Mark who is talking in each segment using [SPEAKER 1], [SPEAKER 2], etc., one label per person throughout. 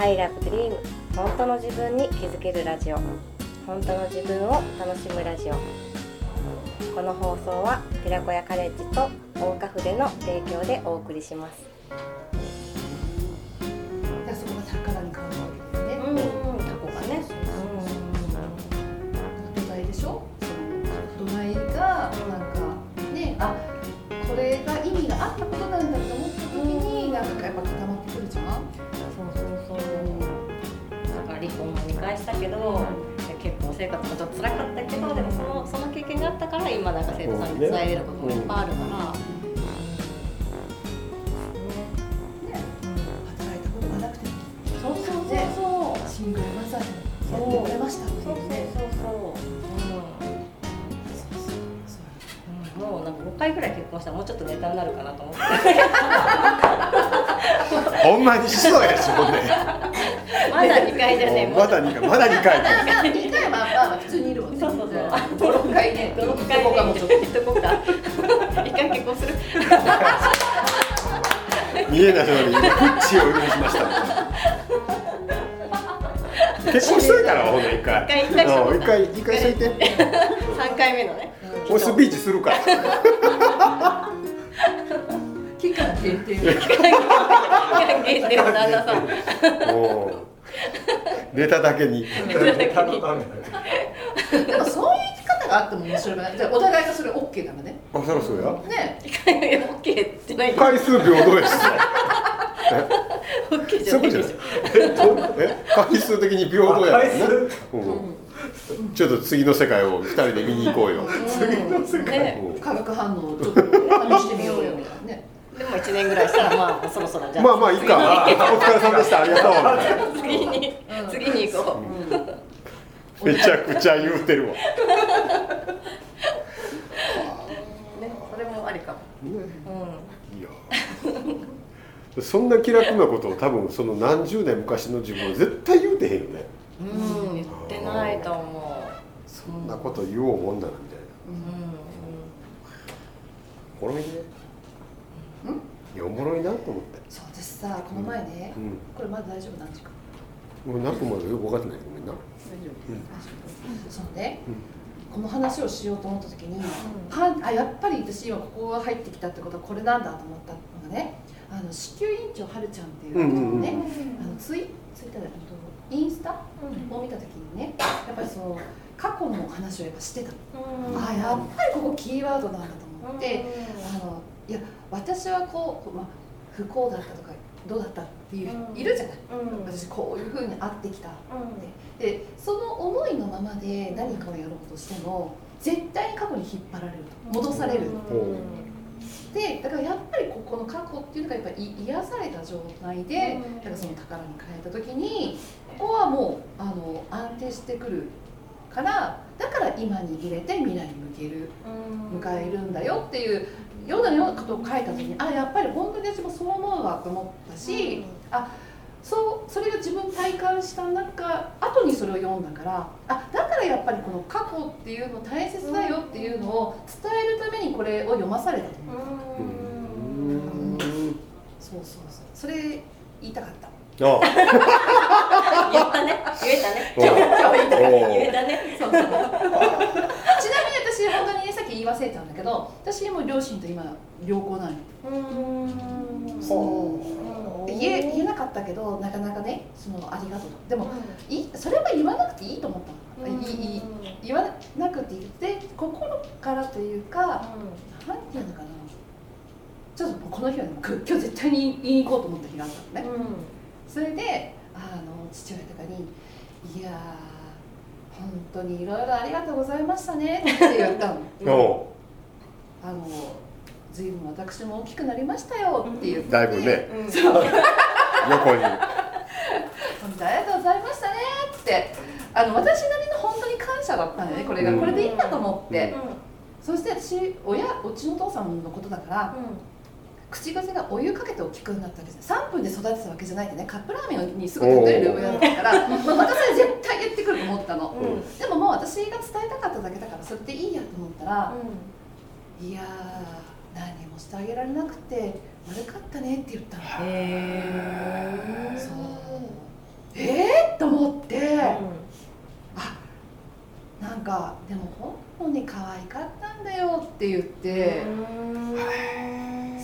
[SPEAKER 1] I love dream. 本当の自分に気づけるラジオ。本当の自分を楽しむラジオ。この放送は寺子屋カレッジと大花筆の提供でお送りします。
[SPEAKER 2] した
[SPEAKER 1] けど、結婚生活もちょっと辛かったけどでもそのその経験があったから今なんか生徒さんに伝えれることもいっぱいあるから、
[SPEAKER 2] 働いたことがなくても
[SPEAKER 1] そうそうそうそう。
[SPEAKER 2] シングルマザーでもやってくれましたって
[SPEAKER 1] そうそう。そうそう、うん、もうなんか5回ぐらい結婚したらもうちょっとネタになるかなと思って。
[SPEAKER 3] ほんまにしそうやしほんで
[SPEAKER 1] まだ2回じゃね
[SPEAKER 3] もうまだ2回まだ2回
[SPEAKER 2] まあまあ2回はまあまあ普通にいるわね。
[SPEAKER 1] そうそうそう
[SPEAKER 2] 5、6回ね。
[SPEAKER 1] 56回
[SPEAKER 2] どこかもちょっと
[SPEAKER 1] で言っとこうか一回結婚する
[SPEAKER 3] 見えない人に口を許しました結婚しといたらほんで一回
[SPEAKER 1] 一回一回
[SPEAKER 3] 回しといて
[SPEAKER 1] 3回目のね
[SPEAKER 3] ホスピーチするから
[SPEAKER 2] 期間限定。
[SPEAKER 1] 限定の旦那さん
[SPEAKER 3] ネタだけに。
[SPEAKER 2] でもそういう生き方があっても面白いかな。じゃあお互いがそれ OK なのね。
[SPEAKER 3] あそろそろや。
[SPEAKER 2] ね。
[SPEAKER 1] いや OK じゃない。
[SPEAKER 3] 回数平等です
[SPEAKER 1] じ
[SPEAKER 3] ゃない
[SPEAKER 1] でしょ。
[SPEAKER 3] え回数的に平等やからね、うん、ちょっと次の世界を二人で見に行こうよ、
[SPEAKER 1] ね。
[SPEAKER 3] うん。
[SPEAKER 2] 化学反応をちょっと試してみようよみたいなね。
[SPEAKER 1] でも1年ぐらいしたらまあそろそろじゃあ。
[SPEAKER 3] まあまあいいか。お疲れ様でした。ありがとう。
[SPEAKER 1] 次に次に行こう、
[SPEAKER 3] めちゃくちゃ言うてるわ、
[SPEAKER 1] ねそれもありかも。
[SPEAKER 3] いや。そんな気楽なことを多分その何十年昔の自分は絶対言うてへんよね。
[SPEAKER 1] うん、うん、言ってないと思う。
[SPEAKER 3] そんなこと言おうもんならみたいな。
[SPEAKER 1] う
[SPEAKER 3] おもろいねいやおもろいなと思って。
[SPEAKER 2] そう私さこの前ね、
[SPEAKER 3] うん。
[SPEAKER 2] これまだ大丈夫何時間
[SPEAKER 3] もう何分までよ。く分かってないごめんな。
[SPEAKER 2] 大丈夫、そうね、この話をしようと思った時に、はあやっぱり私今ここが入ってきたってことはこれなんだと思ったのがねあの子宮委員長はるちゃんっていう
[SPEAKER 3] うんうんうん
[SPEAKER 2] ね、あのツイツイッターでインスタを見た時にねやっぱりその過去の話をやっぱしてたの、あやっぱりここキーワードなんだと思って、あのいや私はこう、まあ、不幸だったとかどうだったっていう、
[SPEAKER 1] うん。
[SPEAKER 2] いるじゃない。
[SPEAKER 1] うん。
[SPEAKER 2] 私こういうふうに会ってきた。
[SPEAKER 1] うん。
[SPEAKER 2] でその思いのままで何かをやろうとしても絶対に過去に引っ張られると。戻される、でだからやっぱりここの過去っていうのがやっぱり癒された状態で、
[SPEAKER 1] うん。
[SPEAKER 2] だからその宝に変えた時にここはもうあの安定してくるからだから今握れて未来に向ける迎えるんだよっていうようなようなことを書いた時にあやっぱり本当に私もそう思うわと思ったし、あそうそれが自分体感した中後にそれを読んだからあだからやっぱりこの過去っていうの大切だよっていうのを伝えるためにこれを読まされたと思う、
[SPEAKER 3] うん。
[SPEAKER 2] そうそうそう。それ言いたかった。
[SPEAKER 3] あ
[SPEAKER 1] 言ったね。言えたね
[SPEAKER 3] おう
[SPEAKER 1] 今日言ったから
[SPEAKER 3] おう
[SPEAKER 1] 言えたね
[SPEAKER 2] そうそうちなみに私本当にねさっき言い忘れたんだけど私も両親と今良好なの。言え言えなかったけどなかなかねそのありがとうと。でもいそれは言わなくていいと思ったの、いいい言わなくていいで心からというかなんていうのかな。ちょっとこの日はね今日今日絶対に言いに行こうと思った日があったのね、それであの父親とかに「いやー本当にいろいろありがとうございましたね」って言ったの。
[SPEAKER 3] お
[SPEAKER 2] あの随分私も大きくなりましたよって言って、
[SPEAKER 3] だいぶね。
[SPEAKER 1] うん。
[SPEAKER 2] そう。
[SPEAKER 3] 横に。
[SPEAKER 2] 本当ありがとうって。あの私なりの本当に感謝だったんだよねこれが。これでいいんだと思って、そして私親うちのお父さんのことだから口癖がお湯かけて大きくなったわけです3分で育てたわけじゃないんでね。カップラーメンにすぐ食べれる親だったから、まあ、またそれ絶対言ってくると思ったの、でももう私が伝えたかっただけだからそれでいいやと思ったら、いやー何もしてあげられなくて悪かったねって言ったの。そう。え？ー、と思って、あなんかでも本当に可愛かったんだよって言って、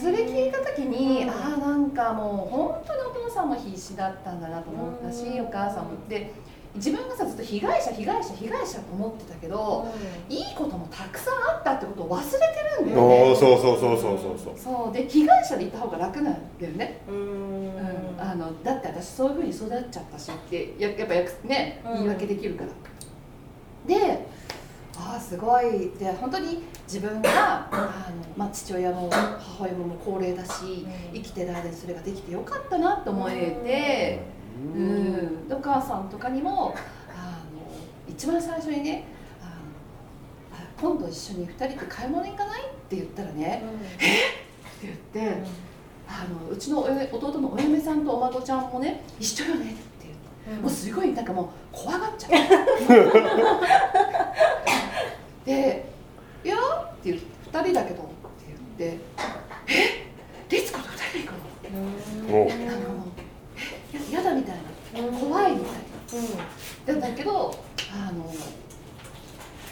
[SPEAKER 2] それ聞いた時に、
[SPEAKER 1] うん。
[SPEAKER 2] ああなんかもう本当にお父さんも必死だったんだなと思ったし、
[SPEAKER 1] うん。
[SPEAKER 2] お母さんも。で自分がさずっと被害者被害者被害者と思ってたけど、いいこともたくさんあったってことを忘れてるんだよ
[SPEAKER 3] お
[SPEAKER 2] ね。
[SPEAKER 3] ーそうそうそうそうそうそう。
[SPEAKER 2] そう。で被害者でいた方が楽なんだよね、
[SPEAKER 1] うん。
[SPEAKER 2] うん、あのだって私そういうふうに育っちゃったしってややっぱやね
[SPEAKER 1] うん。
[SPEAKER 2] 言い訳できるから、でああすごい。で本当に自分があの、まあ、父親も母親も高齢だし生きてる間にそれができてよかったなと思えて、うん、でお母さんとかにもあの一番最初にねあ今度一緒に2人で買い物行かない？って言ったらねって言ってあのうちの弟のお嫁さんとお孫ちゃんもね一緒よね？って言ってもうすごいなんかもう怖がっちゃう。で「いや」って言って「2人だけど」って言って「え律子と2人で行くの?」
[SPEAKER 3] お
[SPEAKER 2] なんかもう「えややだ」みたいな怖いみたいなでだけどあの「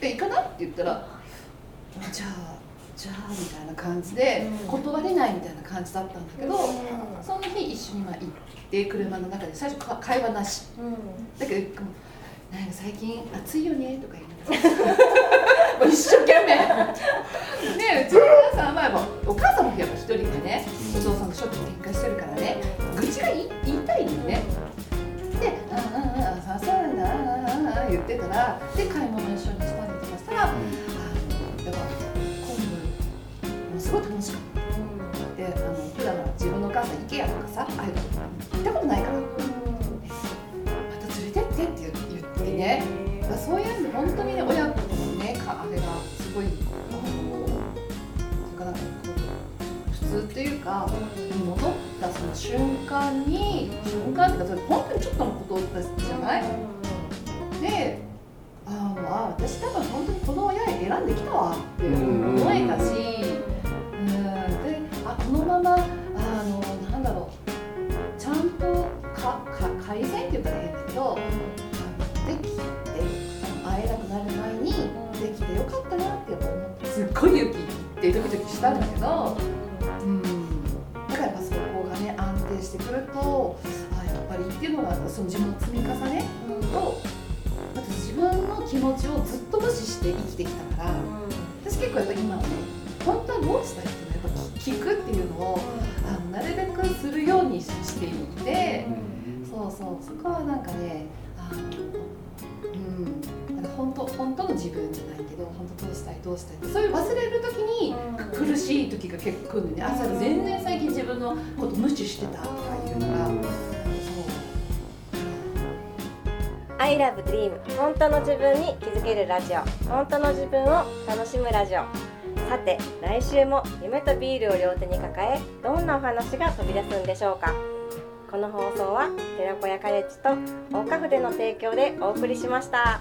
[SPEAKER 2] え行かない?」って言ったら「じゃあじゃあ」みたいな感じで
[SPEAKER 1] うん。
[SPEAKER 2] 断れないみたいな感じだったんだけど、その日一緒にまあ行って車の中で最初か会話なし。だけど「なんか最近暑いよね」とか言いながら。もう一生懸命。ねうちのお母さんはやっぱお母さんもやっぱ一人でねお父さんとしょっちゅう喧嘩してるからね愚痴が言い言いたいんだよね。で「ああああああそうなんだああああ」言ってたらで買い物一緒にしたさん IKEA とかさ。ああいうと行ったことないから。うんまた連れてってって言ってね。だからそういうの本当にね親子のねあれがすごいあのそれからこう普通っていうか戻ったその瞬間に瞬間っていうかそれ本当にちょっとのことだじゃない？であのあ私多分本当にこの親選んできたわって思えたしうん。であこのままドキドキしたんだけど、うん、だからやっぱそこがね安定してくるとあやっぱりっていうのがその自分の積み重ねとあと自分の気持ちをずっと無視して生きてきたから私結構やっぱ今はね本当はどうしたいっていうのはやっぱ聞くっていうのをあのなるべくするようにしていて。そうそうそこはなんかねあのうん本当の自分じゃないけど本当どうしたいどうしたいってそういう忘れる時に苦しい時が結構来るん。だよね朝全然最近自分のこと無視してたとか言うから。そう。
[SPEAKER 1] I love dream 本当の自分に気づけるラジオ。本当の自分を楽しむラジオ。さて来週も夢とビールを両手に抱えどんなお話が飛び出すんでしょうか。この放送は寺子屋カレッジと大花筆の提供でお送りしました。